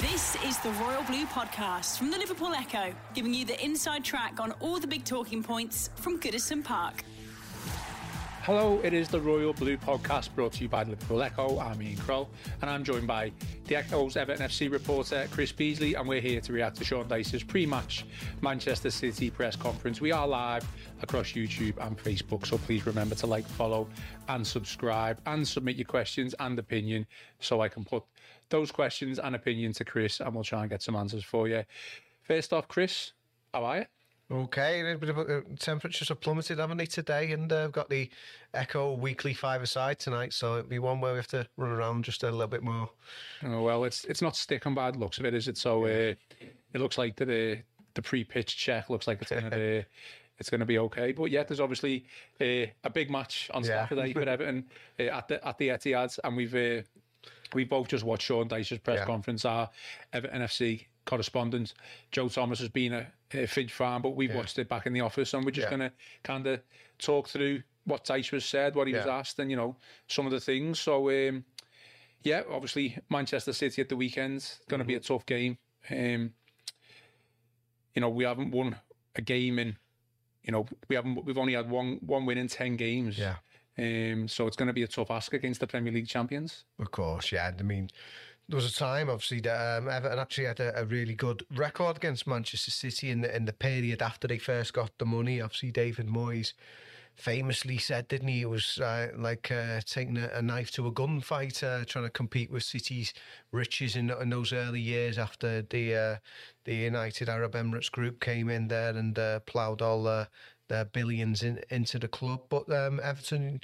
This is the Royal Blue Podcast from the Liverpool Echo, giving you the inside track on all the big talking points from Goodison Park. Hello, it is the Royal Blue Podcast brought to you by the Liverpool Echo. I'm Ian Croll, and I'm joined by the Echo's Everton FC reporter Chris Beesley, and we're here to react to Sean Dyche's pre-match Manchester City press conference. We are live across YouTube and Facebook, so please remember to like, follow, and subscribe, and submit your questions and opinion, so I can put those questions and opinion to Chris, and we'll try and get some answers for you. First off, Chris, how are you? Okay, a bit of uh, temperatures have plummeted, haven't they, today? And uh, I've got the Echo weekly five-a-side tonight, so it'll be one where we have to run around just a little bit more. Oh, well, it's it's not sticking by the looks of it, is it? So uh, it looks like the the pre-pitch check looks like it's gonna uh, it's gonna be okay. But yeah, there's obviously uh, a big match on Yeah. Saturday for Everton uh, at the at the Etihad, and we've uh, we both just watched Sean Dyche's press Yeah. conference. Our Everton FC correspondent Joe Thomas has been a, uh, Finch Farm, but we've watched it back in the office, and we're just Yeah. gonna kind of talk through what Dyche was said, what he was asked, and you know some of the things. So. Um, yeah, obviously Manchester City at the weekend going to be Mm-hmm. a tough game. Um, you know, we haven't won a game in, you know, we haven't. We've only had one one win in ten games. Yeah. Um, so it's going to be a tough ask against the Premier League champions. Of course, yeah. I mean, there was a time, obviously, that um, Everton actually had a, a really good record against Manchester City in the in the period after they first got the money. Obviously, David Moyes famously said, didn't he? It was uh, like uh, taking a, a knife to a gunfight, uh, trying to compete with City's riches in, in those early years after the uh, the United Arab Emirates group came in there and uh, ploughed all uh, their billions in, into the club. But um, Everton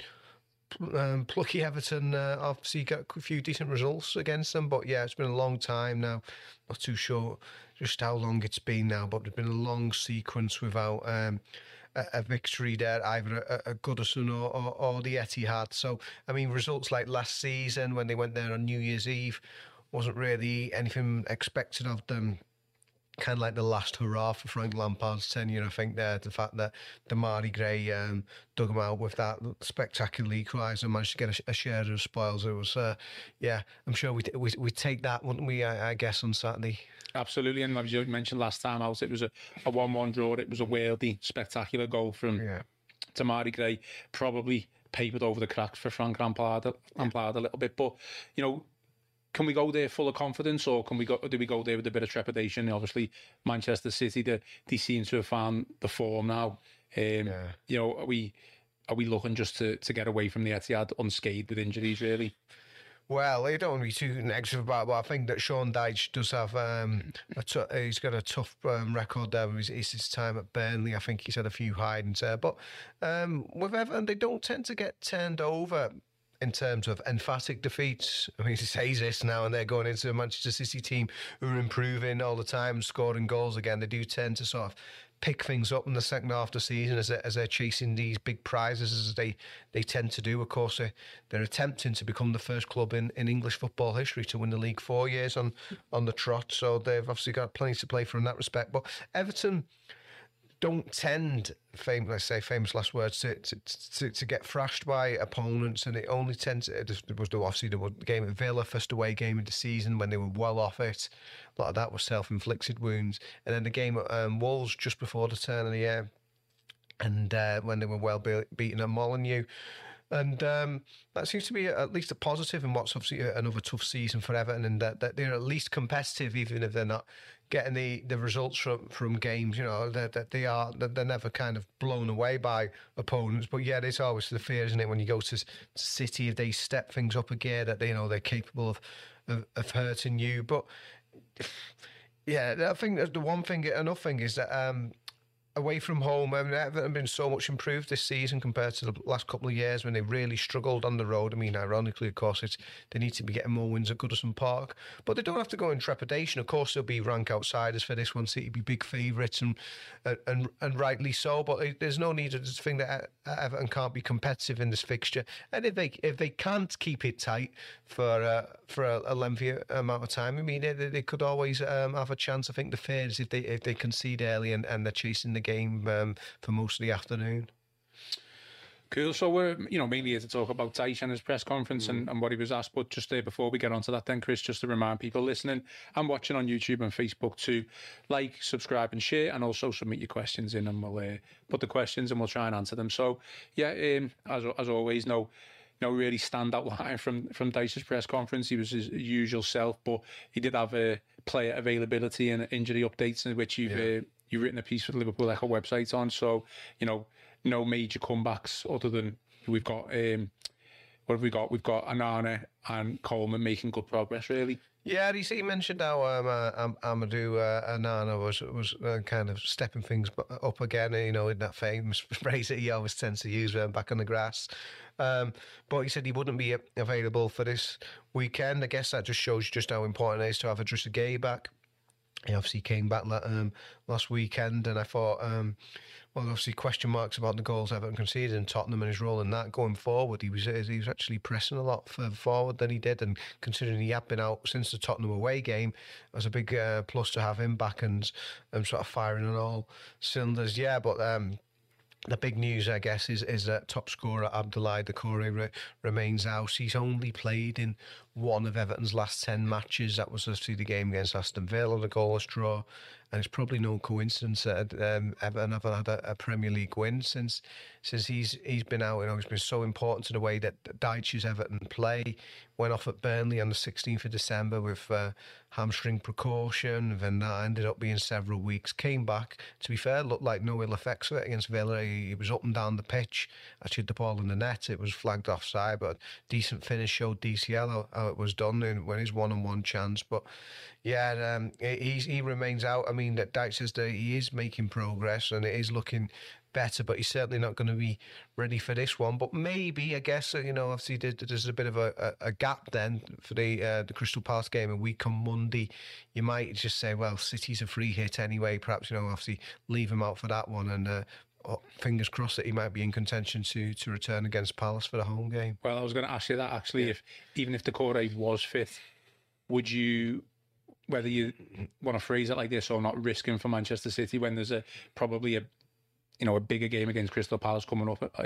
um, plucky Everton uh, obviously got a few decent results against them, but yeah, it's been a long time now. Not too sure just how long it's been now, but there's been a long sequence without um, a, a victory there, either at at Goodison or, or, or the Etihad. So, I mean, results like last season when they went there on New Year's Eve wasn't really anything expected of them kind of like the last hurrah for Frank Lampard's tenure. I think there the fact that Demarai Gray um, dug him out with that spectacular equaliser and managed to get a, a share of spoils. It was, uh, yeah, I'm sure we we we take that, wouldn't we? I, I guess on Saturday. Absolutely, and as you mentioned last time out, it was a, a one-one draw. It was a worldy, spectacular goal from Yeah. Demarai Gray probably papered over the cracks for Frank Lampard, Lampard a little bit. But you know, can we go there full of confidence, or can we go? Do we go there with a bit of trepidation? Obviously, Manchester City, they, they seem to have found the form now. Um, You know, are we are we looking just to to get away from the Etihad unscathed with injuries? Really? Well, you don't want to be too negative about it, but I think that Sean Dyche does have um, a t- he's got a tough um, record there with his, his his time at Burnley. I think he's had a few hidings there, but um, with Everton, they don't tend to get turned over in terms of emphatic defeats. I mean, he says this now, and they're going into a Manchester City team who are improving all the time, scoring goals again. They do tend to sort of pick things up in the second half of the season as they're, as they're chasing these big prizes as they, they tend to do. Of course, they, they're attempting to become the first club in, in English football history to win the league four years on, on the trot. So they've obviously got plenty to play for in that respect. But Everton don't tend, famous, let's say famous last words, to, to, to, to get thrashed by opponents, and it only tends. To, there was the, obviously the game at Villa, first away game of the season when they were well off it. A lot of that was self-inflicted wounds, and then the game at um, Wolves just before the turn of the year, and uh, when they were well be- beaten at Molineux. And um, that seems to be at least a positive in what's obviously another tough season for Everton, and that, that they're at least competitive, even if they're not getting the, the results from, from games. You know that, that they are they're never kind of blown away by opponents. But yeah, it's always the fear, isn't it, when you go to City if they step things up a gear that they you know they're capable of of, of hurting you. But yeah, I think the one thing, another thing is that um, away from home, I mean, Everton have been so much improved this season compared to the last couple of years when they really struggled on the road. I mean, ironically, of course, it's they need to be getting more wins at Goodison Park, but they don't have to go in trepidation. Of course, they'll be rank outsiders for this one. City be big favourites and and and rightly so. But there's no need to think that Everton can't be competitive in this fixture. And if they if they can't keep it tight for uh, for a, a lengthy amount of time, I mean, they, they could always um, have a chance. I think the fear is if they if they concede early and, and they're chasing the game um, for most of the afternoon. Cool. So we're, you know, mainly here to talk about Dyche and his press conference mm. and, and what he was asked. But just there before we get onto that, then Chris, just to remind people listening and watching on YouTube and Facebook to like, subscribe, and share, and also submit your questions in, and we'll uh, put the questions and we'll try and answer them. So yeah, um, as as always, no. No really standout line from from Dyche's press conference. He was his usual self, but he did have a player availability and injury updates, in which you've yeah. uh, you've written a piece for the Liverpool Echo website on. So, you know, no major comebacks other than we've got. Um, what have we got? We've got Onana and Coleman making good progress, really. Yeah, he, he mentioned how um, uh, Amadou uh, Onana was was uh, kind of stepping things up again, you know, in that famous phrase that he always tends to use um, back on the grass. Um, but he said he wouldn't be available for this weekend. I guess that just shows just how important it is to have Idrissa Gueye back. He obviously came back um, last weekend, and I thought, um, well, obviously question marks about the goals Everton conceded in Tottenham and his role in that going forward. He was he was actually pressing a lot further forward than he did, and considering he had been out since the Tottenham away game, it was a big uh, plus to have him back and and sort of firing on all cylinders. Yeah, but um, the big news, I guess, is is that top scorer Abdoulaye Doucouré re- remains out. He's only played in one of Everton's last 10 matches. That was obviously the game against Aston Villa, the goalless draw. And it's probably no coincidence that um, Everton haven't had a, a, Premier League win since since he's he's been out. You know, he's been so important to the way that Dyche's Everton play. Went off at Burnley on the 16th of December with uh, hamstring precaution. Then that ended up being several weeks. Came back. To be fair, looked like no ill effects of it against Villa. He, he was up and down the pitch. Actually, the ball in the net. It was flagged offside, but decent finish showed DCL how it was done when his one on one chance. But yeah, um, he he remains out. I mean, that Dyche says that he is making progress and it is looking better, but he's certainly not going to be ready for this one. But maybe, I guess, uh, you know, obviously there's a bit of a, a, gap then for the uh, the Crystal Palace game a week on Monday. You might just say, well, City's a free hit anyway. Perhaps you know, obviously leave him out for that one and. Uh, oh, fingers crossed that he might be in contention to to return against Palace for the home game. Well, I was going to ask you that actually. Yeah. If even if Doucouré was fifth, would you, whether you want to phrase it like this or not, risking for Manchester City when there's a probably a, you know, a bigger game against Crystal Palace coming up uh,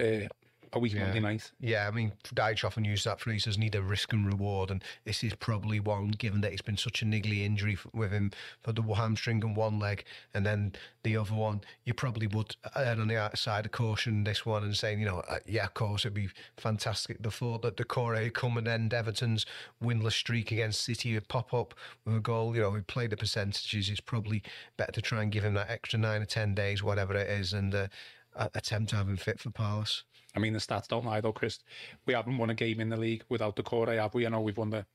a week yeah. Monday night. Yeah, I mean, Dyche often used that phrase as need a risk and reward, and this is probably one, given that it's been such a niggly injury with him for the hamstring and one leg, and then the other one, you probably would err on the side of caution this one and saying, you know, uh, yeah, of course, it'd be fantastic. The thought that Doucouré come and end Everton's winless streak against City would pop up with a goal, you know, we play the percentages, it's probably better to try and give him that extra nine or 10 days, whatever it is, and uh, attempt to have him fit for Palace. I mean, the stats don't lie though, Chris. We haven't won a game in the league without Doucouré, have we? I know we've won the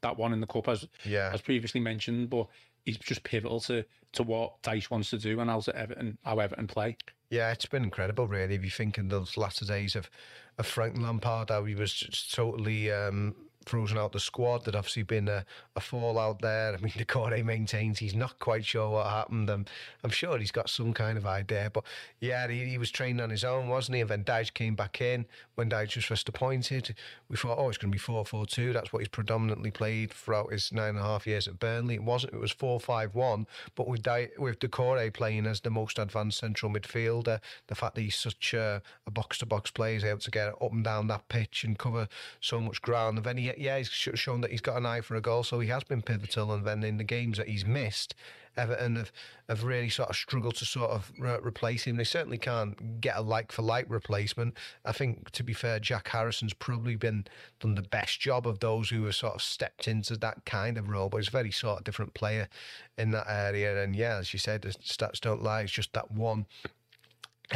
that one in the cup as yeah. as previously mentioned, but he's just pivotal to to what Dyche wants to do and how Everton how Everton play. Yeah, it's been incredible, really. If you think in those latter days of, of Frank Lampard, how he was just totally um, frozen out the squad. There'd obviously been a, a fallout there. I mean, Doucouré maintains he's not quite sure what happened. I'm, I'm sure he's got some kind of idea. But yeah, he, he was trained on his own, wasn't he? And then Dyche came back in when Dyche was first appointed. We thought, oh, it's going to be 4 4 2. That's what he's predominantly played throughout his nine and a half years at Burnley. It wasn't, it was 4 5 1. But with, Di- with Doucouré playing as the most advanced central midfielder, the fact that he's such a box to box player, he's able to get up and down that pitch and cover so much ground. And then he, yeah, he's shown that he's got an eye for a goal, so he has been pivotal. And then in the games that he's missed, Everton have, have really sort of struggled to sort of re- replace him. They certainly can't get a like for like replacement. I think, to be fair, Jack Harrison's probably been done the best job of those who have sort of stepped into that kind of role, but he's a very sort of different player in that area. And yeah, as you said, the stats don't lie. It's just that one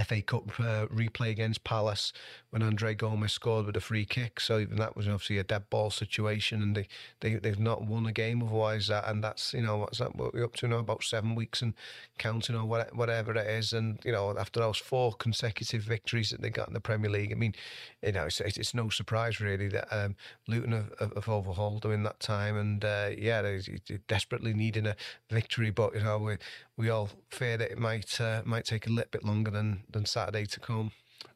FA Cup uh, replay against Palace when Andre Gomes scored with a free kick. So even that was obviously a dead ball situation, and they, they they've not won a game otherwise. That and that's you know what's that what we're up to now about seven weeks and counting or whatever it is. And you know after those four consecutive victories that they got in the Premier League, I mean, you know it's, it's no surprise really that um, Luton have, have, overhauled them in that time, and uh, yeah, they're desperately needing a victory. But you know we we all fear that it might uh, might take a little bit longer than than Saturday to come.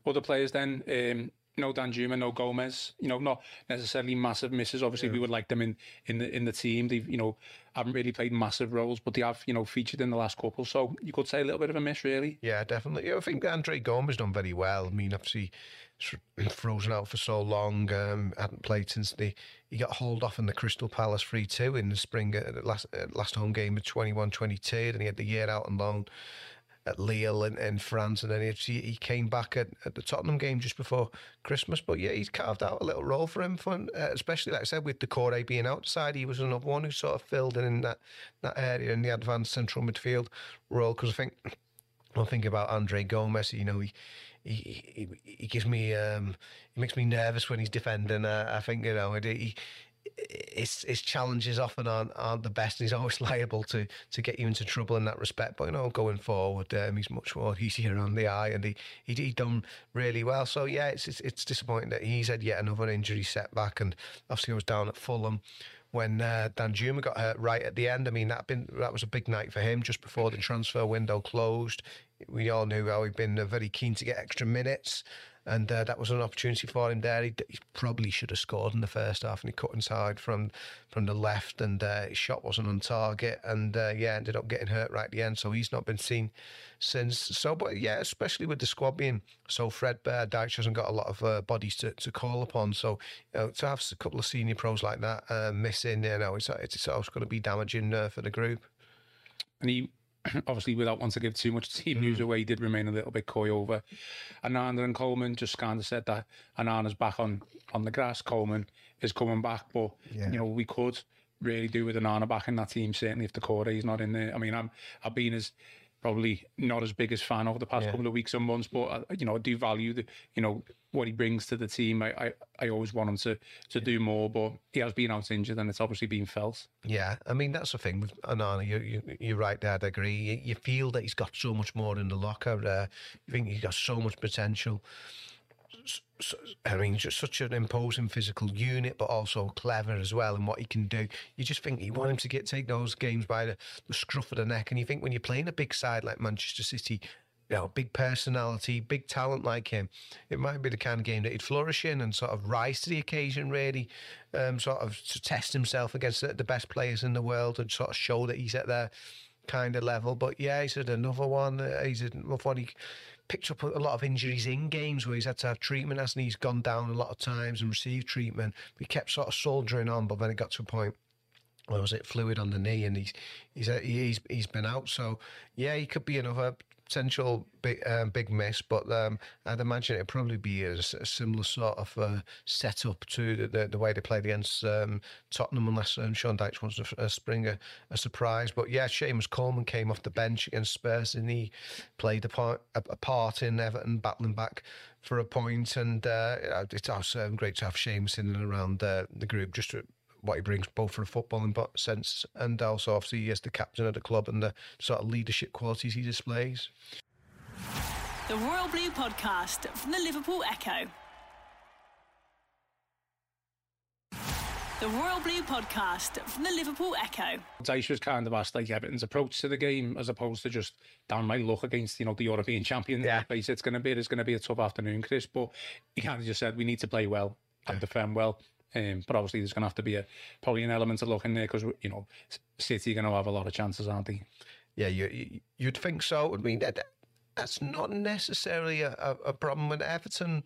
Other players then, um, no Danjuma, no Gomes. You know, not necessarily massive misses. Obviously, yeah. we would like them in in the in the team. They've you know haven't really played massive roles, but they have you know featured in the last couple. So you could say a little bit of a miss, really. Yeah, definitely. Yeah, I think Andre Gomes done very well. I mean, obviously frozen out for so long. Um, hadn't played since the he got hauled off in the Crystal Palace 3 2 in the spring at the last, uh, last home game of 21 22. And he had the year out on loan at Lille in, in France, and then he, he came back at, at the Tottenham game just before Christmas. But yeah, he's carved out a little role for him, for, uh, especially like I said with Doucouré being outside. He was another one who sort of filled in in that that area in the advanced central midfield role. Because I think I think about Andre Gomes. You know, he he he, he gives me um, he makes me nervous when he's defending. Uh, I think you know he his his challenges often aren't aren't the best. And he's always liable to to get you into trouble in that respect. But you know, going forward, um, he's much more easier on the eye, and he he, he done really well. So yeah, it's, it's, it's disappointing that he's had yet another injury setback, and obviously I was down at Fulham when uh, Danjuma got hurt right at the end. I mean, that been that was a big night for him just before the transfer window closed. We all knew how he'd been uh, very keen to get extra minutes and uh, that was an opportunity for him there. He, he, probably should have scored in the first half, and he cut inside from from the left, and uh, his shot wasn't on target, and uh, yeah, ended up getting hurt right at the end. So he's not been seen since. So, but yeah, especially with the squad being so threadbare, Dyche hasn't got a lot of uh, bodies to, to call upon. So you know, to have a couple of senior pros like that uh, missing, you know, it's it's always going to be damaging uh, for the group. And he obviously without wanting to give too much team news mm. away, did remain a little bit coy over Onana and Coleman. Just kind of said that Onana's back on on the grass. Coleman is coming back, but yeah. you know we could really do with Onana back in that team. Certainly if the Doucouré is not in there. I mean, I'm I've been as probably not as big as fan over the past yeah. couple of weeks and months, but I, uh, you know I do value the you know what he brings to the team. I I, I always want him to to do more, but he has been out injured and it's obviously been felt. Yeah, I mean that's the thing with Onana. You, you you're right there. I agree. You, you, feel that he's got so much more in the locker. Uh, you think he's got so much potential. I mean, just such an imposing physical unit, but also clever as well, and what he can do. You just think you want him to get take those games by the, the scruff of the neck, and you think when you're playing a big side like Manchester City, you know, big personality, big talent like him, it might be the kind of game that he'd flourish in and sort of rise to the occasion, really, um, sort of to test himself against the, best players in the world and sort of show that he's at their kind of level. But yeah, he's had another one. Uh, he's had another one. He, picked up a lot of injuries in games where he's had to have treatment, hasn't he? He's gone down a lot of times and received treatment. He kept sort of soldiering on, but then it got to a point where was it fluid on the knee, and he's he's he's he's been out. So yeah, he could be another potential big um, big miss, but um, I'd imagine it'd probably be a, a similar sort of uh, setup to the, the, the, way they played against um, Tottenham, unless um, Sean Dyche wants to uh, spring a, a, surprise. But yeah, Seamus Coleman came off the bench against Spurs, and he played a part, a, a part in Everton battling back for a point. and uh, it's also great to have Seamus in and around uh, the group just to what he brings both for a footballing sense and also obviously he is the captain of the club and the sort of leadership qualities he displays. The Royal Blue Podcast from the Liverpool Echo. The Royal Blue Podcast from the Liverpool Echo. Dyche was kind of asked like Everton's approach to the game as opposed to just down my luck against you know the European champion. Yeah, it's going to be it's going to be a tough afternoon, Chris. But he kind of just said we need to play well and defend well. Um, but obviously, there's going to have to be a probably an element of luck in there because you know City are going to have a lot of chances, aren't they? Yeah, you, you'd think so. I mean, that, that's not necessarily a, a, problem with Everton.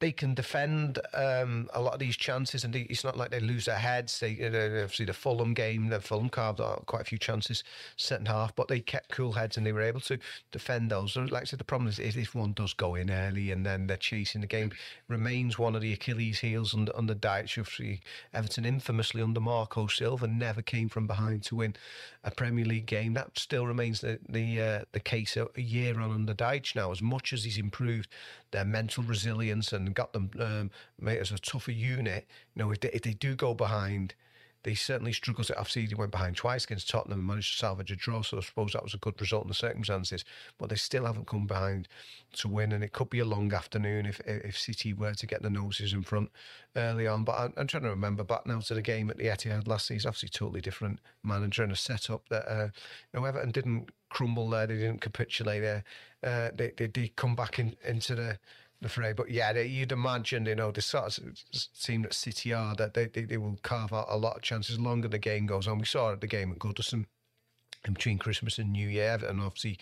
They can defend um, a lot of these chances, and they, it's not like they lose their heads. They uh, obviously the Fulham game, the Fulham carved out quite a few chances second half, but they kept cool heads and they were able to defend those. Like I said, the problem is, is if one does go in early and then they're chasing the game, remains one of the Achilles heels under under Dyche. Obviously, Everton infamously under Marco Silva never came from behind to win a Premier League game. That still remains the the uh, the case a, a year on under Dyche now. As much as he's improved their mental resilience and got them um, made as a tougher unit, you know, if they, if they do go behind they certainly struggled to. Obviously, they went behind twice against Tottenham and managed to salvage a draw. So I suppose that was a good result in the circumstances. But they still haven't come behind to win, and it could be a long afternoon if if City were to get the noses in front early on. But I'm, I'm trying to remember back now to the game at the Etihad last season. Obviously, totally different manager and a setup that uh, you know Everton didn't crumble there. They didn't capitulate there. Uh, they they did come back in, into the the fray. But yeah, they, you'd imagine, you know, the sort of team that City are, that they, they, they will carve out a lot of chances longer the game goes on. We saw it at the game at Goodison in between Christmas and New Year, and obviously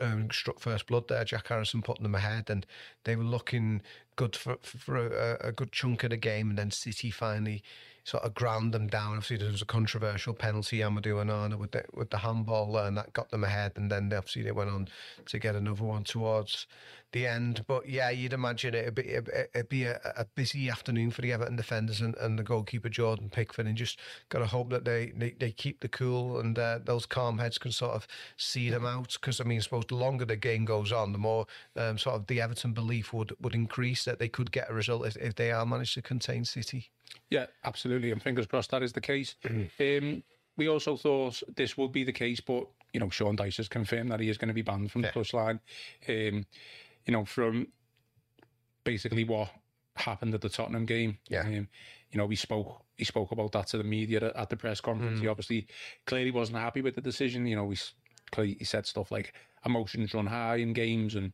um, struck first blood there. Jack Harrison putting them ahead, and they were looking good for, for a, a good chunk of the game. And then City finally sort of ground them down. Obviously, there was a controversial penalty, Amadou Onana with the, with the handball, and that got them ahead. And then obviously they went on to get another one towards the end. But yeah, you'd imagine it'd be, it'd be a, a busy afternoon for the Everton defenders and, and the goalkeeper Jordan Pickford, and just got to hope that they, they, they keep the cool and uh, those calm heads can sort of see them out. Because I mean, I suppose the longer the game goes on, the more um, sort of the Everton belief would would increase that they could get a result if, if they are managed to contain City. Yeah, absolutely, and fingers crossed that is the case. um, we also thought this would be the case, but you know, Sean Dyche has confirmed that he is going to be banned from Yeah. the touchline. Um, you know, from basically what happened at the Tottenham game. Yeah. Um, you know, we spoke he spoke about that to the media at, at the press conference. He obviously clearly wasn't happy with the decision. You know, clearly he said stuff like emotions run high in games, and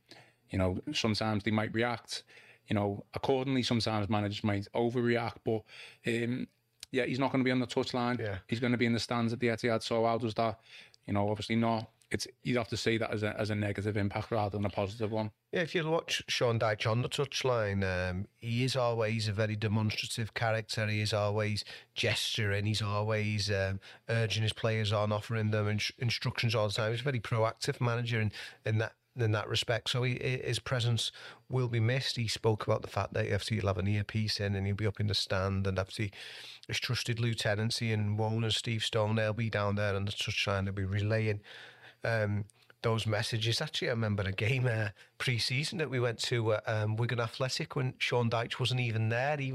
you know sometimes they might react. You know, accordingly, sometimes managers might overreact, but um, yeah, he's not going to be on the touchline. Yeah. He's going to be in the stands at the Etihad. So how does that? You know, obviously not. It's you'd have to see that as a as a negative impact rather than a positive one. Yeah, if you watch Sean Dyche on the touchline, um, he is always a very demonstrative character. He is always gesturing. He's always um, urging his players on, offering them in- instructions all the time. He's a very proactive manager in, in that in that respect. So he, his presence will be missed. He spoke about the fact that obviously he'll have an earpiece in and he'll be up in the stand, and obviously his trusted lieutenants Ian Woan and Steve Stone they'll be down there on the touchline. They'll be relaying um, those messages. Actually, I remember a game uh, pre-season that we went to uh, um, Wigan Athletic when Sean Dyche wasn't even there. He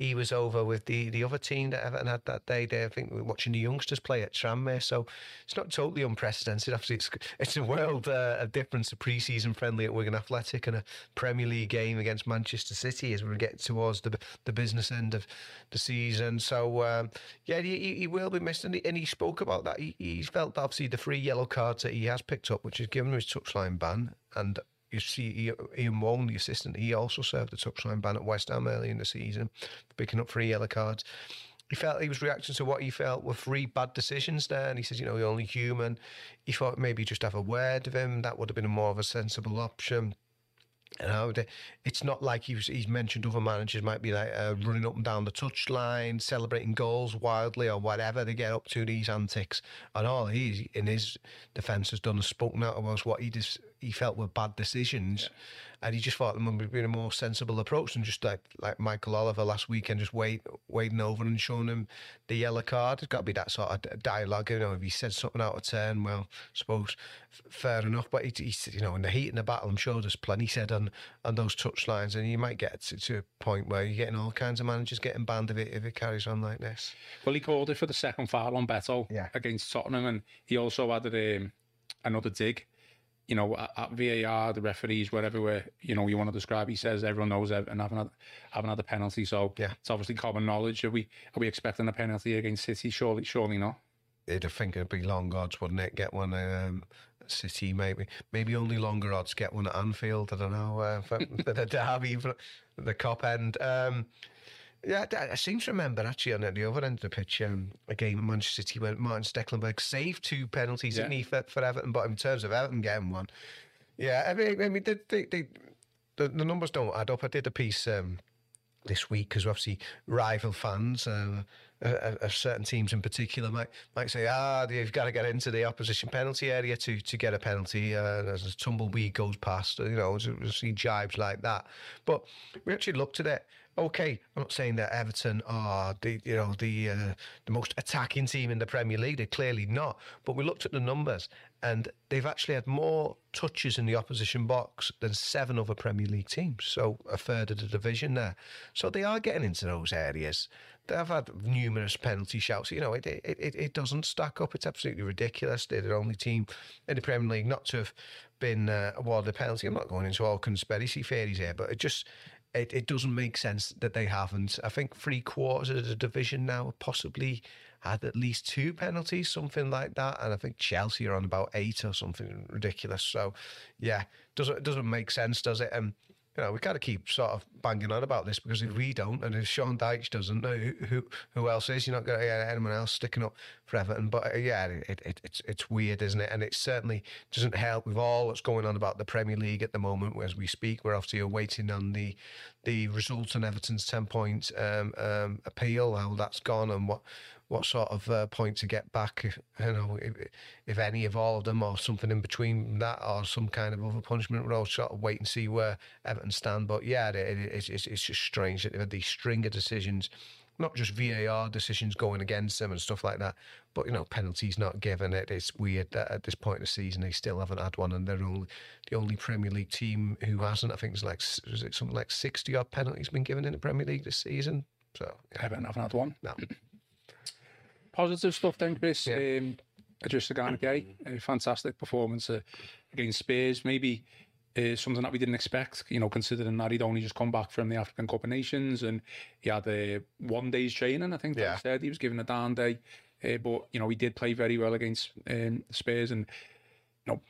he was over with the, the other team that Everton had that day. There, I think we were watching the youngsters play at Tranmere. So it's not totally unprecedented. Obviously, it's it's a world uh, of difference. A pre-season friendly at Wigan Athletic and a Premier League game against Manchester City as we get towards the the business end of the season. So um, yeah, he, he- will be missed, and he, and he spoke about that. He, he felt obviously the three yellow cards that he has picked up, which has given him his touchline ban, and you see Ian Woan, the assistant, he also served a touchline ban at West Ham early in the season, picking up three yellow cards. He felt he was reacting to what he felt were three bad decisions there, and he says, you know, you're only human. He thought maybe just have a word with him. That would have been more of a sensible option. You know, it's not like he was, he's mentioned other managers might be like uh, running up and down the touchline, celebrating goals wildly or whatever they get up to these antics. And all he, in his defence, has done is spoken out about what he dis, he felt were bad decisions. And he just thought there would have been a more sensible approach than just like like Michael Oliver last weekend, just wait, wading over and showing him the yellow card. It's got to be that sort of dialogue. You know, if he said something out of turn, well, I suppose fair enough. But he, he you know, in the heat of the battle, I'm sure there's plenty said on on those touch lines, and you might get to, to a point where you're getting all kinds of managers getting banned if it if it carries on like this. Well, he called it for the second foul on Beto Yeah. against Tottenham, and he also added um, another dig. You know, VAR, the referees, whatever you know you want to describe, he says everyone knows and haven't had, haven't had a penalty. So Yeah. it's obviously common knowledge. Are we are we expecting a penalty against City? Surely, surely not. I'd think it'd be long odds, wouldn't it? Get one um, City, maybe. Maybe only longer odds get one at Anfield. I don't know uh, for, for the derby, for the Kop end. Um, yeah, I, I seem to remember actually on the other end of the pitch, um, a game at Manchester City where Maarten Stekelenburg saved two penalties, didn't Yeah. he, for, for Everton? But in terms of Everton getting one, yeah, I mean, I mean they, they, they the, the numbers don't add up. I did a piece um, this week because obviously rival fans um, of certain teams in particular might might say, ah, you've got to get into the opposition penalty area to to get a penalty. Uh, as a tumbleweed goes past, you know, see jibes like that. But we actually looked at it okay, I'm not saying that Everton are the you know the uh, the most attacking team in the Premier League. They're clearly not. But we looked at the numbers, and they've actually had more touches in the opposition box than seven other Premier League teams. So a third of the division there. So they are getting into those areas. They've had numerous penalty shouts. You know, it it, it, it doesn't stack up. It's absolutely ridiculous. They're the only team in the Premier League not to have been uh, awarded a penalty. I'm not going into all conspiracy theories here, but it just it, it doesn't make sense that they haven't. I think three quarters of the division now possibly had at least two penalties, something like that. And I think Chelsea are on about eight or something ridiculous. So, yeah, doesn't doesn't make sense, does it? Um, you know, we got to keep sort of banging on about this because if we don't, and if Sean Dyche doesn't, who who, who else is? You're not going to get anyone else sticking up for Everton. But uh, yeah, it, it, it's it's weird, isn't it? And it certainly doesn't help with all that's going on about the Premier League at the moment. As we speak, we're obviously waiting on the the results on Everton's ten point um, um, appeal, how that's gone, and what what sort of uh, point to get back, if, you know, if, if any of all of them, or something in between that, or some kind of other punishment. We'll sort of wait and see where Everton stand. But yeah, it, it, it's, it's, it's just strange that they've had these string of decisions, not just VAR decisions going against them and stuff like that, but you know, penalties not given. It it's weird that at this point in the season they still haven't had one, and they're only the only Premier League team who hasn't. I think it's like is it something like sixty odd penalties been given in the Premier League this season. So yeah. Everton haven't had one. No. positive stuff then, Chris. Yeah. Um, Gana Gueye, a fantastic performance uh, against Spurs. Maybe uh, something that we didn't expect, you know, considering that he'd only just come back from the African Cup of Nations and he had a uh, one day's training, I think yeah. he said. He was given a down day. Uh, but, you know, he did play very well against um, Spurs and, you know,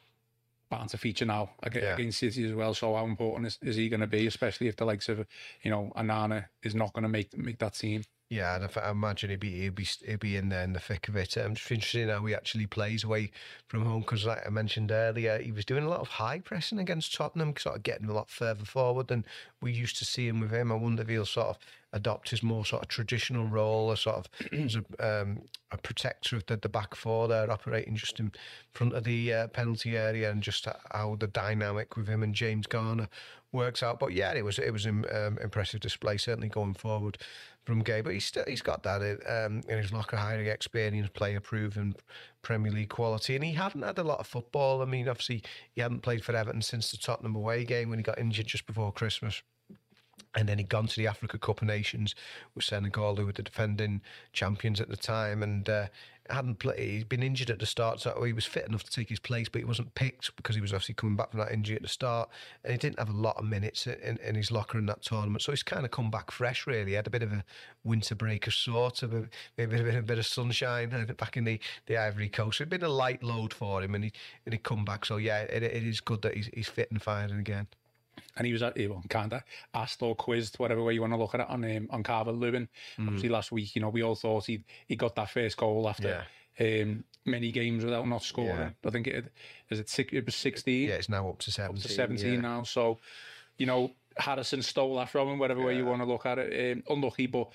bound to feature now against yeah. City as well. So how important is, is he going to be, especially if the likes of, you know, Onana is not going to make make that team? Yeah, and I imagine he'd be he'd be he'd be in there in the thick of it. I'm just interested in how he actually plays away from home because, like I mentioned earlier, he was doing a lot of high pressing against Tottenham, sort of getting a lot further forward than we used to see him with him. I wonder if he'll sort of adopt his more sort of traditional role, a sort of as a, um, a protector of the, the back four there, operating just in front of the uh, penalty area, and just how the dynamic with him and James Garner works out. But yeah, it was it was an um, impressive display, certainly going forward from Gueye, but he's still he's got that in, um, in his locker, highly experienced player, proven Premier League quality, and he hadn't had a lot of football. I mean, obviously he hadn't played for Everton since the Tottenham away game when he got injured just before Christmas. And then he'd gone to the Africa Cup of Nations with Senegal, who were the defending champions at the time. And uh, hadn't played. He'd been injured at the start, so he was fit enough to take his place, but he wasn't picked because he was obviously coming back from that injury at the start, and he didn't have a lot of minutes in, in his locker in that tournament. So he's kind of come back fresh. Really, he had a bit of a winter break of sort of a, maybe a bit, a bit of sunshine uh, back in the, the Ivory Coast. So It'd been a light load for him, and he and he come back. So yeah, it, it is good that he's, he's fit and firing again and he was at well, kind of asked or quizzed, whatever way you want to look at it, on um, on Calvert Lewin. Mm. Obviously, last week, you know, we all thought he he got that first goal after yeah um, many games without not scoring. Yeah. I think it is it six, it was sixteen. Yeah, it's now up to seventeen. Up to seventeen yeah. now. So, you know, Harrison stole that from him, whatever way you want to look at it. Um, unlucky, but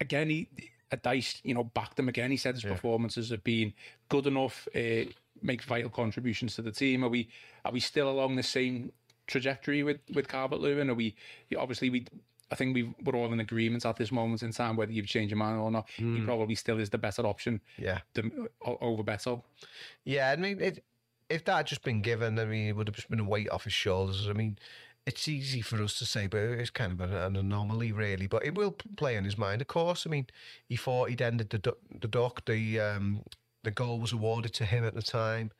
again, he a dice, you know, backed him again. He said his performances have been good enough, uh, make vital contributions to the team. Are we are we still along the same trajectory with with Calvert Lewin? Are we obviously we I think we we're all in agreement at this moment in time whether you've changed your mind or not. Mm. He hmm. probably still is the better option. Yeah, the, over Beto. Yeah, I mean, it, if that had just been given, I mean, it would have just been a weight off his shoulders. I mean, it's easy for us to say, but it's kind of an, an anomaly, really. But it will play on his mind, of course. I mean, he thought he'd ended the the duck. The um, the goal was awarded to him at the time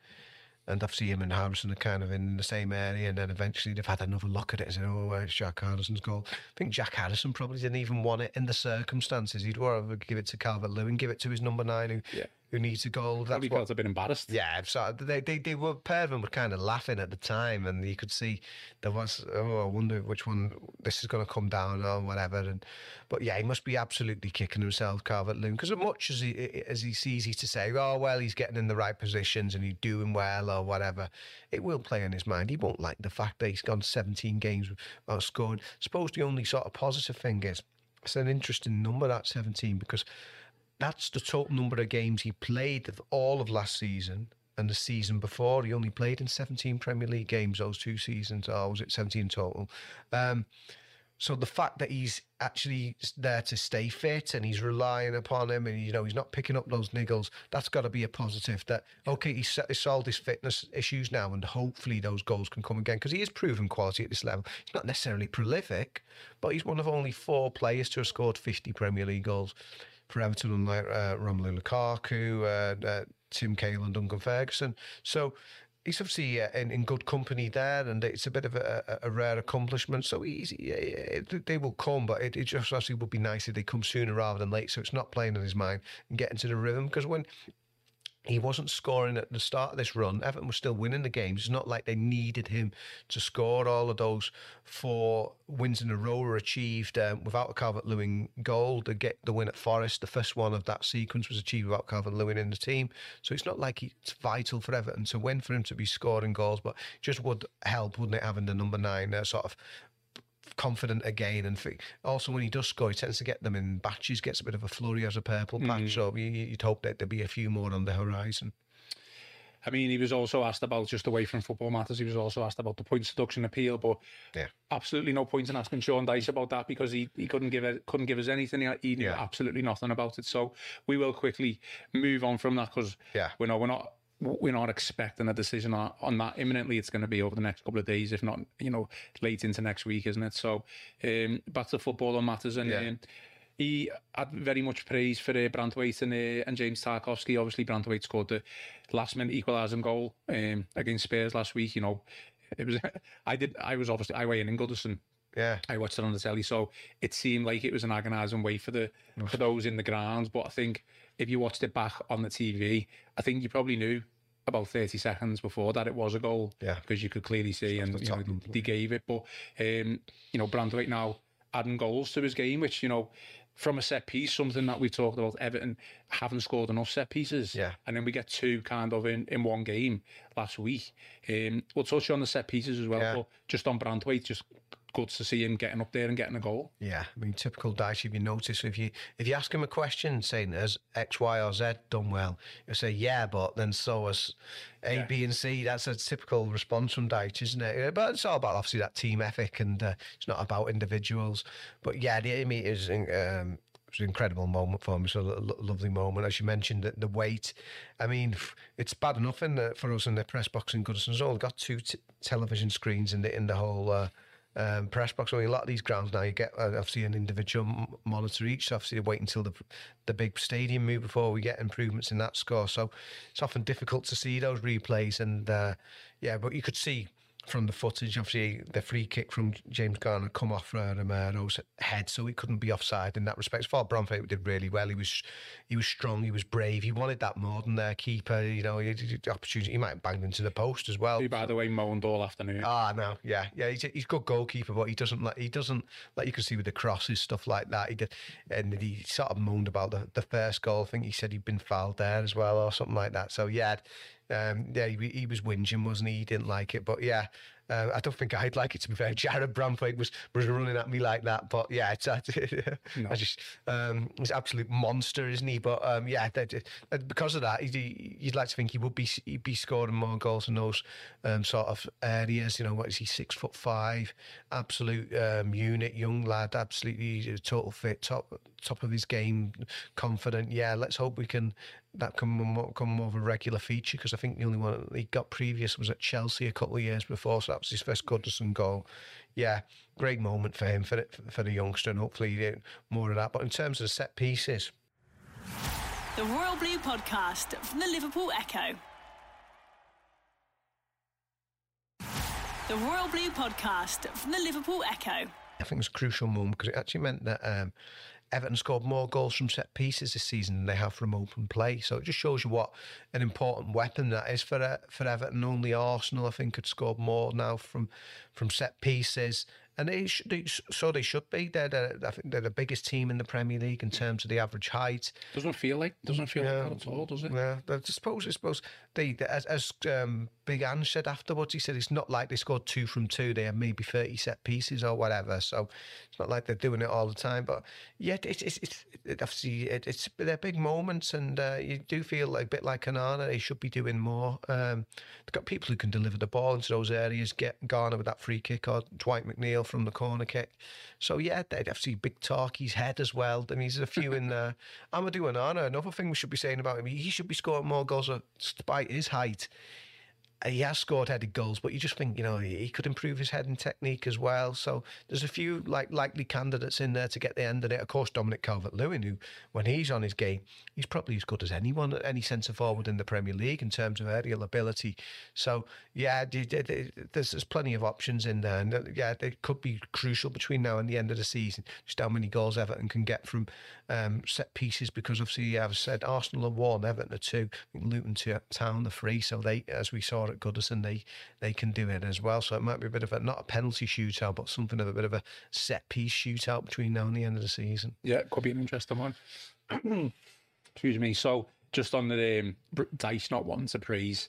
and I've seen him and Harrison are kind of in the same area, and then eventually they've had another look at it and said, "Oh, it's Jack Harrison's goal." I think Jack Harrison probably didn't even want it in the circumstances. He'd rather give it to Calvert Lewin, give it to his number nine, who, yeah. Who needs a goal. That's Probably what, felt a bit embarrassed. yeah, so they, they, they were, pair of them were kind of laughing at the time, and you could see there was, oh, I wonder which one this is going to come down or whatever. And But yeah, he must be absolutely kicking himself, Calvert Lewin, because as much as he, as he's easy to say, oh, well, he's getting in the right positions and he's doing well or whatever, it will play in his mind. He won't like the fact that he's gone 17 games without scoring. I suppose the only sort of positive thing is it's an interesting number, that 17, because that's the total number of games he played of all of last season and the season before. He only played in 17 Premier League games those two seasons, or was it 17 total? Um, so the fact that he's actually there to stay fit and he's relying upon him and you know he's not picking up those niggles, that's got to be a positive. That okay, he's, he's solved his fitness issues now, and hopefully those goals can come again because he is proven quality at this level. He's not necessarily prolific, but he's one of only four players to have scored 50 Premier League goals for Everton, unlike uh, Romelu Lukaku, uh, uh, Tim Cahill, and Duncan Ferguson. So he's obviously uh, in, in good company there, and it's a bit of a, a, rare accomplishment. So he's, they will come, but it, it just obviously would be nice if they come sooner rather than late. So it's not playing in his mind and getting to the rhythm because when he wasn't scoring at the start of this run. Everton was still winning the games. It's not like they needed him to score. All of those four wins in a row were achieved um, without a Calvert Lewin goal to get the win at Forest. The first one of that sequence was achieved without Calvert Lewin in the team. So it's not like it's vital for Everton to win for him to be scoring goals, but just would help, wouldn't it, having the number nine uh, sort of confident again. And also, when he does score, he tends to get them in batches, gets a bit of a flurry as a purple patch. Mm. So you'd hope that there'd be a few more on the horizon. I mean, he was also asked about just away from football matters. He was also asked about the points deduction appeal, but yeah, absolutely no point in asking Sean Dyche about that because he, he couldn't give it, couldn't give us anything. He, he knew yeah. absolutely nothing about it. So we will quickly move on from that because yeah, we know we're not we're not expecting a decision on, on that imminently. It's going to be over the next couple of days, if not, you know, late into next week, isn't it? So, um, back to football on matters, and yeah. um, he had very much praise for uh, Branthwaite and uh, and James Tarkowski. Obviously, Branthwaite scored the last minute equalising goal um, against Spurs last week. You know, it was I did I was obviously I weigh in Goodison. Yeah, I watched it on the telly, so it seemed like it was an agonising way for the for those in the grounds. But I think if you watched it back on the TV, I think you probably knew about 30 seconds before that it was a goal. Yeah. Because you could clearly see and you know, they gave it. But, um, you know, Branthwaite now adding goals to his game, which, you know, from a set piece, something that we talked about, Everton haven't scored enough set pieces. Yeah. And then we get two kind of in, in one game last week. Um, we'll touch on the set pieces as well, yeah. but just on Branthwaite, just good to see him getting up there and getting a goal. Yeah, I mean, typical Dyche. If you notice, if you if you ask him a question saying has X, Y, or Z done well, he'll say yeah, but then so has A, yeah. B, and C. That's a typical response from Dyche, isn't it? But it's all about obviously that team ethic, and uh, it's not about individuals. But yeah, the mean, is um, it was an incredible moment for him. It's a lo- lovely moment, as you mentioned. The, the weight, I mean, it's bad enough in the, for us in the press box in Goodison's all got two t- television screens in the in the whole. Uh, um, press box. Mean, a lot of these grounds now you get uh, obviously an individual monitor each. So obviously, wait until the the big stadium move before we get improvements in that score. So it's often difficult to see those replays. And uh, yeah, but you could see from the footage. Obviously, the free kick from James Garner come off uh, Romero's head, so he couldn't be offside in that respect. For Bromford did really well. He was he was strong. He was brave. He wanted that more than their keeper. You know, he, the opportunity. He might have banged into the post as well. He, by the way, moaned all afternoon. Ah, no, yeah, yeah. He's a, he's a good goalkeeper, but he doesn't like he doesn't like you can see with the crosses stuff like that. He did, and he sort of moaned about the, the first goal. I think he said he'd been fouled there as well or something like that. So yeah, um, yeah, he, he was whinging, wasn't he? He didn't like it, but yeah, uh, I don't think I'd like it to be fair. Jared Branthwaite was was running at me like that, but yeah, it's uh, no. I just um, he's an absolute monster, isn't he? But um, yeah, uh, because of that, you'd like to think he would be he'd be scoring more goals in those um, sort of areas. You know, what is he? Six foot five, absolute um, unit, young lad, absolutely total fit, top top of his game, confident. Yeah, let's hope we can that come come more of a regular feature because I think the only one he got previous was at Chelsea a couple of years before, so that was his first Goodison goal. Yeah, great moment for him for for the youngster, and hopefully more of that. But in terms of set pieces, the Royal Blue Podcast from the Liverpool Echo. The Royal Blue Podcast from the Liverpool Echo. I think it was a crucial moment because it actually meant that um, Everton scored more goals from set pieces this season than they have from open play. So it just shows you what an important weapon that is for for Everton. Only Arsenal, I think, had scored more now from from set pieces and they, should, they so they should be. They're the, I think they're the biggest team in the Premier League in terms of the average height. Doesn't feel like doesn't feel yeah, like that at all, does it? Yeah, I suppose I suppose they, as, as um, Big Ange said afterwards, he said it's not like they scored two from two. They have maybe thirty set pieces or whatever. So it's not like they're doing it all the time. But yet it's it's it's it, obviously it, it's they're big moments, and uh, you do feel like a bit like Onana. They should be doing more. Um, they've got people who can deliver the ball into those areas. Get Garner with that free kick or Dwight McNeil from the corner kick. So yeah, they'd have to see Big Tarky's head as well. I mean, there's a few in there. Amadou Onana, another thing we should be saying about him, he should be scoring more goals despite his height he has scored headed goals, but you just think, you know, he could improve his heading technique as well. So there's a few like likely candidates in there to get the end of it. Of course, Dominic Calvert-Lewin, who when he's on his game, he's probably as good as anyone, at any centre forward in the Premier League in terms of aerial ability. So yeah, there's, there's plenty of options in there, and uh, yeah, it could be crucial between now and the end of the season. Just how many goals Everton can get from um, set pieces, because obviously I've said Arsenal are one, Everton are two, Luton Town the three. So they, as we saw at Goodison, they they can do it as well. So it might be a bit of a not a penalty shootout, but something of a bit of a set piece shootout between now and the end of the season. Yeah, it could be an interesting one. Excuse me. So just on the um, Dyche not wanting to praise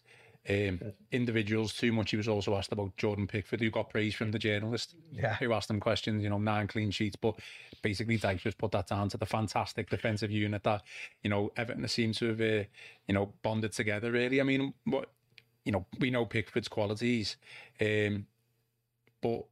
um, individuals too much. He was also asked about Jordan Pickford, who got praise from the journalist, yeah. who asked him questions. You know, nine clean sheets, but basically Dyche just put that down to the fantastic defensive unit that you know Everton seems to have, uh, you know, bonded together. Really, I mean, what you know, we know Pickford's qualities, um, but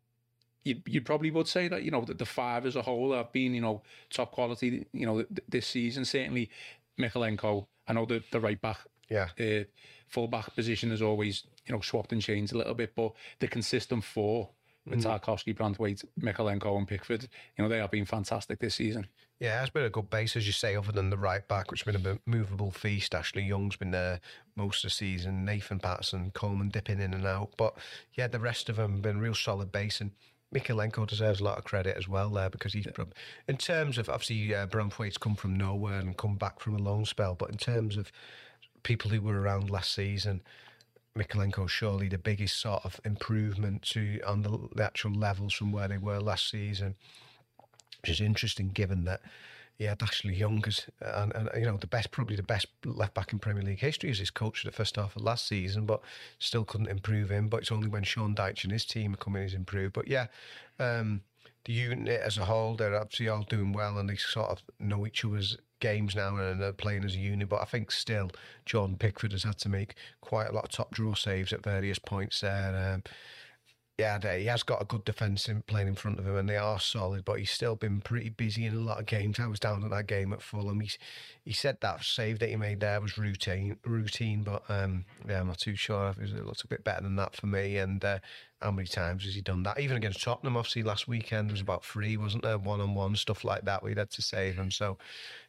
you you probably would say that you know that the five as a whole have been you know top quality. You know, this season certainly Mykolenko. I know the the right back yeah. Uh, full back position is always, you know, swapped and changed a little bit, but the consistent four with mm. Tarkowski, Branthwaite, Mykolenko and Pickford, you know, they have been fantastic this season. Yeah, it's been a good base, as you say, other than the right back, which has been a movable feast. Ashley Young's been there most of the season, Nathan Patterson, Coleman dipping in and out. But yeah, the rest of them have been real solid base. And Mykolenko deserves a lot of credit as well there because he's, yeah. in terms of obviously, uh, come from nowhere and come back from a long spell, but in terms of people who were around last season, Mykolenko surely the biggest sort of improvement to on the, the, actual levels from where they were last season, which is interesting given that he had Ashley Young as and, and you know the best probably the best left back in Premier League history as his coach for the first half of last season, but still couldn't improve him. But it's only when Sean Dyche and his team are coming he's improved. But yeah. Um, the unit as a whole, they're obviously all doing well and they sort of know each other's games now and they're playing as a unit. But I think still, John Pickford has had to make quite a lot of top draw saves at various points there. Um, yeah, he has got a good defence in playing in front of him, and they are solid. But he's still been pretty busy in a lot of games. I was down at that game at Fulham. He he said that save that he made there was routine, routine. But um, yeah, I'm not too sure. It looks a bit better than that for me. And uh, how many times has he done that? Even against Tottenham, obviously last weekend there was about three, wasn't there? One on one stuff like that. We'd had to save him. So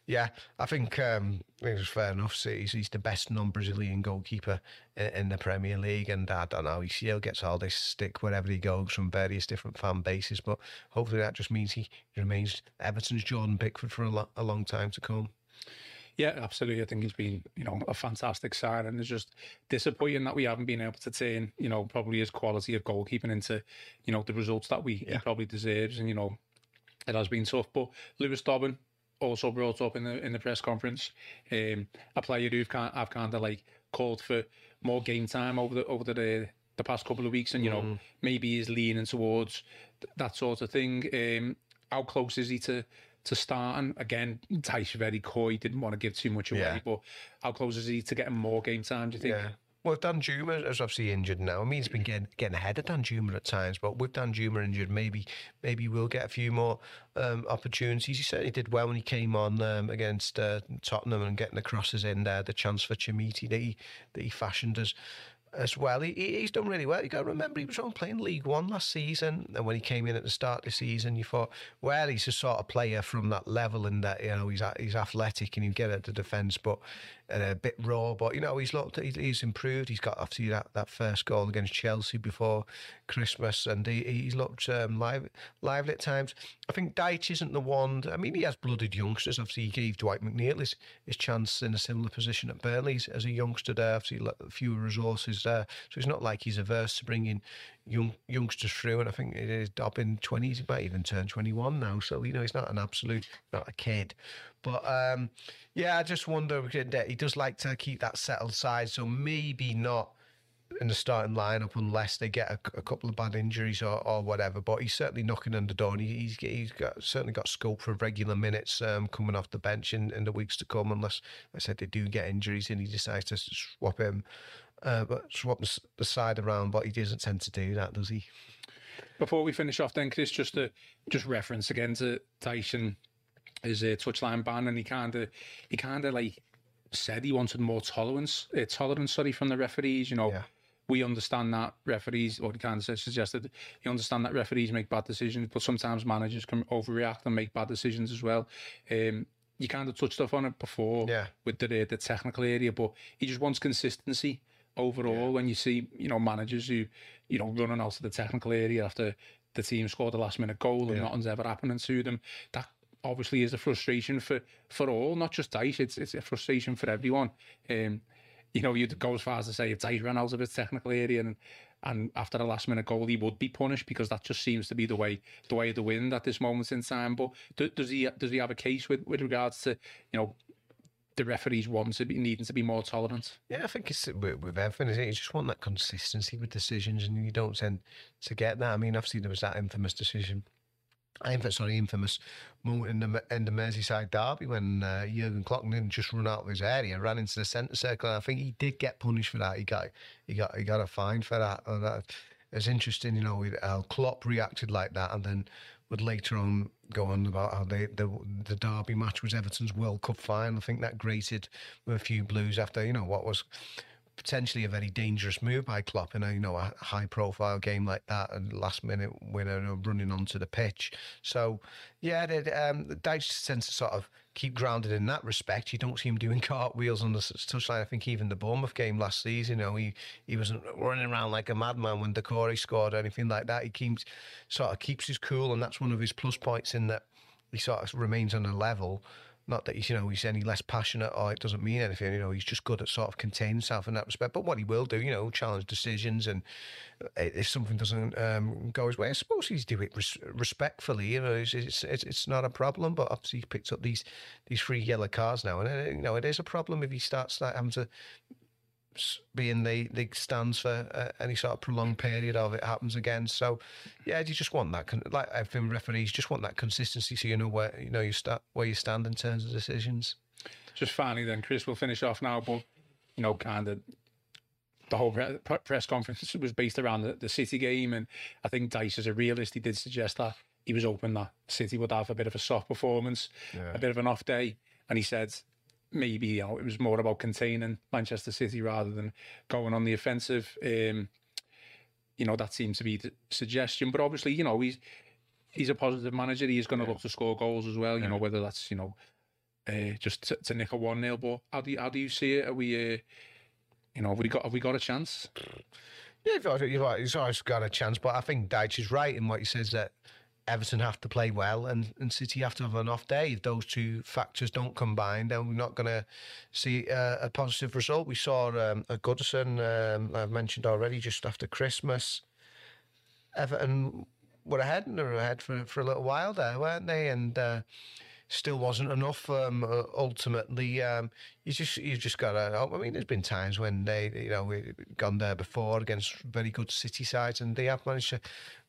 yeah, I think um, it was fair enough. He's, he's the best non-Brazilian goalkeeper in, in, the Premier League, and I don't know. He still gets all this stick wherever he goes from various different fan bases, but hopefully that just means he remains Everton's Jordan Pickford for a, lo- a long time to come. Yeah, absolutely. I think he's been, you know, a fantastic sign, and it's just disappointing that we haven't been able to turn, you know, probably his quality of goalkeeping into, you know, the results that we yeah. he probably deserves, and you know, it has been tough. But Lewis Dobbin, also brought up in the in the press conference. Um, a player who've kind I've kind of like called for more game time over the over the the past couple of weeks, and you know mm. maybe he's leaning towards that sort of thing. Um, how close is he to to starting again? Dyche very coy, didn't want to give too much away, yeah. but how close is he to getting more game time? Do you think? Yeah. Well, Danjuma is obviously injured now. I mean, he's been getting, getting ahead of Danjuma at times, but with Danjuma injured, maybe maybe we'll get a few more um, opportunities. He certainly did well when he came on um, against uh, Tottenham and getting the crosses in there, the chance for Chermiti that he, that he fashioned as as well. He, he's done really well. You got to remember he was only playing League One last season, and when he came in at the start of the season, you thought, well, he's a sort of player from that level, and that you know he's he's athletic and he get at the defence, but and a bit raw. But you know, he's looked, he's improved. He's got obviously that, that first goal against Chelsea before Christmas, and he, he's looked um, live, lively at times. I think Dyche isn't the one. I mean, he has blooded youngsters. Obviously, he gave Dwight McNeil his, his chance in a similar position at Burnley as a youngster there. Obviously, fewer resources there, so it's not like he's averse to bringing young youngsters through. And I think it is Dobbin twenty. He might even turn twenty one now. So you know, he's not an absolute, not a kid. But um, yeah, I just wonder. He does like to keep that settled side, so maybe not in the starting lineup unless they get a, a couple of bad injuries or, or, whatever. But he's certainly knocking on the door, and he's he's got certainly got scope for regular minutes um, coming off the bench in, in the weeks to come. Unless, like I said, they do get injuries and he decides to swap him, uh, but swap the side around. But he doesn't tend to do that, does he? Before we finish off, then Chris, just to just reference again to Tyson his uh, touchline ban, and he kind of he kind of like said he wanted more tolerance, uh, tolerance, sorry, from the referees. You know, yeah. we understand that referees, or he kind of suggested, you understand that referees make bad decisions, but sometimes managers can overreact and make bad decisions as well. Um, you kind of touched off on it before yeah. with the the technical area, but he just wants consistency overall. Yeah. When you see, you know, managers who, you know, running out of the technical area after the team scored a last minute goal and yeah. nothing's ever happening to them, that obviously is a frustration for for all, not just Dyche. It's it's a frustration for everyone. Um, you know, you'd go as far as to say if Dyche ran out of his technical area and and after a last minute goal, he would be punished because that just seems to be the way the way of the wind at this moment in time. But do, does he does he have a case with with regards to you know? The referees want to be needing to be more tolerant. Yeah, I think it's with, with everything. You just want that consistency with decisions, and you don't tend to get that. I mean, obviously there was that infamous decision I'm sorry, infamous moment in the in the Merseyside derby when uh, Jurgen Klopp didn't just run out of his area, ran into the centre circle. And I think he did get punished for that. He got he got he got a fine for that. And that it's interesting, you know, how Klopp reacted like that, and then would later on go on about how they, the the derby match was Everton's World Cup final. I think that grated with a few blues after you know what was potentially a very dangerous move by Klopp in a you know a high profile game like that and last minute winner running onto the pitch. So yeah, they, um, Dyche tends to sort of keep grounded in that respect. You don't see him doing cartwheels on the touchline. I think even the Bournemouth game last season, you know, he he wasn't running around like a madman when Doucouré scored or anything like that. He keeps sort of keeps his cool, and that's one of his plus points in that he sort of remains on a level not that he's, you know, he's any less passionate or it doesn't mean anything. You know, he's just good at sort of containing himself in that respect. But what he will do, you know, challenge decisions and uh, if something doesn't um, go his way, I suppose he's do it res- respectfully. You know, it's, it's, it's not a problem. But obviously, he picked up these these three yellow cards now, and uh, you know, it is a problem if he starts like, having to being the the stands for uh, any sort of prolonged period of it happens again. So, yeah, you just want that con- like everything referees just want that consistency, so you know where you know you start where you stand in terms of decisions. Just finally, then Chris, we'll finish off now, but you know, kind of the whole press conference was based around the, the City game, and I think Dyche as a realist, he did suggest that he was hoping that City would have a bit of a soft performance, yeah. a bit of an off day, and he said maybe you know it was more about containing Manchester City rather than going on the offensive. Um, you know that seems to be the suggestion, but obviously you know he's he's a positive manager. He's going to yeah. look to score goals as well. You yeah. know whether that's you know uh, just to, to nick a one 0 But how do you, how do you see it? Are we uh, you know have we got have we got a chance? Yeah, you've always got a chance, but I think Dyche is right in what he says that Everton have to play well and, and City have to have an off day. If those two factors don't combine, then we're not going to see uh, a positive result. We saw um, a Goodison, um, I've mentioned already, just after Christmas. Everton were ahead and they were ahead for, for a little while there, weren't they? And uh, still wasn't enough. Um, uh, ultimately, um, you just you just got to. I mean, there's been times when they, you know, we've gone there before against very good City sides, and they have managed to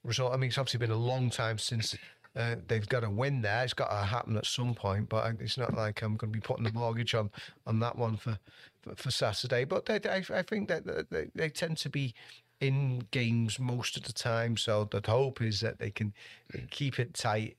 result. I mean, it's obviously been a long time since. Uh, they've got to win there. It's got to happen at some point, but it's not like I'm going to be putting the mortgage on on that one for for, for Saturday. But they, I, I think that they, they tend to be in games most of the time. So the hope is that they can keep it tight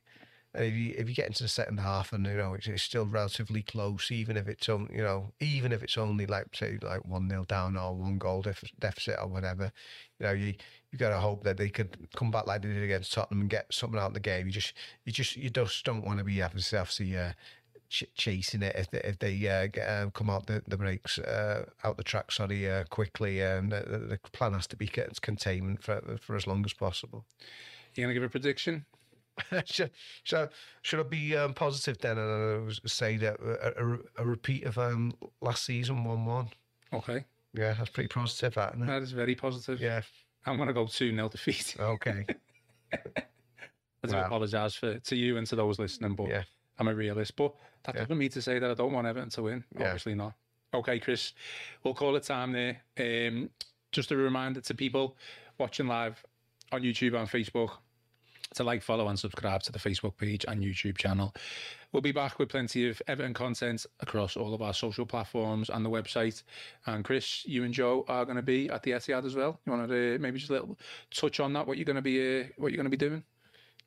and if you if you get into the second half and you know it's, it's still relatively close, even if it's on you know even if it's only like say like one nil down or one goal def- deficit or whatever, you know you you got to hope that they could come back like they did against Tottenham and get something out of the game. You just you just you just don't want to be obviously uh, ch- chasing it if they, if they uh, get, um, come out the, the breaks uh, out the track sorry uh, quickly. And the, the plan has to be containment for for as long as possible. You gonna give a prediction should, should, should I be um, positive then and uh, say that a, a, a repeat of um, last season 1 1? Okay. Yeah, that's pretty positive, that, isn't it? That is very positive. Yeah. I'm going to go 2 0 defeat. Okay. I do wow. apologise for to you and to those listening, but yeah. I'm a realist. But that yeah. doesn't mean to say that I don't want Everton to win. Yeah. Obviously not. Okay, Chris, we'll call it time there. Um, just a reminder to people watching live on YouTube and Facebook to like, follow, and subscribe to the Facebook page and YouTube channel. We'll be back with plenty of Everton content across all of our social platforms and the website. And Chris, you and Joe are going to be at the Etihad as well. You want to uh, maybe just a little touch on that? What you're going to be, uh, what you're going to be doing?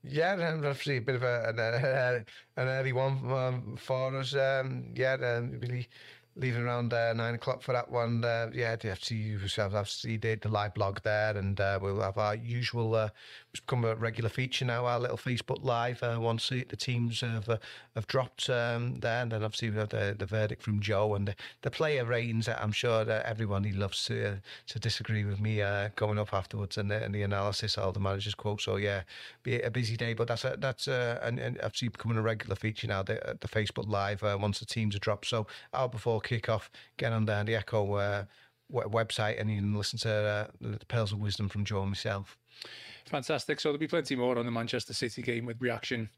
Yeah, and obviously a bit of a, an, uh, an early one um, for us. Um, yeah, um, really leaving around uh, nine o'clock for that one. Uh, yeah, the FCU have did the live blog there, and uh, we'll have our usual. Uh, it's become a regular feature now. Our little Facebook live uh, once the, teams have uh, have dropped um, there, and then obviously we have the, the verdict from Joe and the, the player ratings. I'm sure that everyone he loves to to disagree with me going up afterwards and the, and the analysis, all the managers quote. So yeah, be a busy day, but that's a, that's and, and obviously becoming a regular feature now. The, the Facebook live once the teams are dropped. So out before kickoff, get on there, the Echo uh, website, and you can listen to uh, the Pearls of Wisdom from Joe and myself. Fantastic. So there'll be plenty more on the Manchester City game with reaction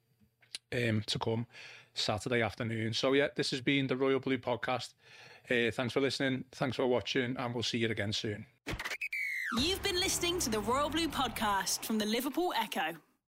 um, to come Saturday afternoon. So yeah, this has been the Royal Blue podcast. Uh, thanks for listening. Thanks for watching, and we'll see you again soon. You've been listening to the Royal Blue podcast from the Liverpool Echo.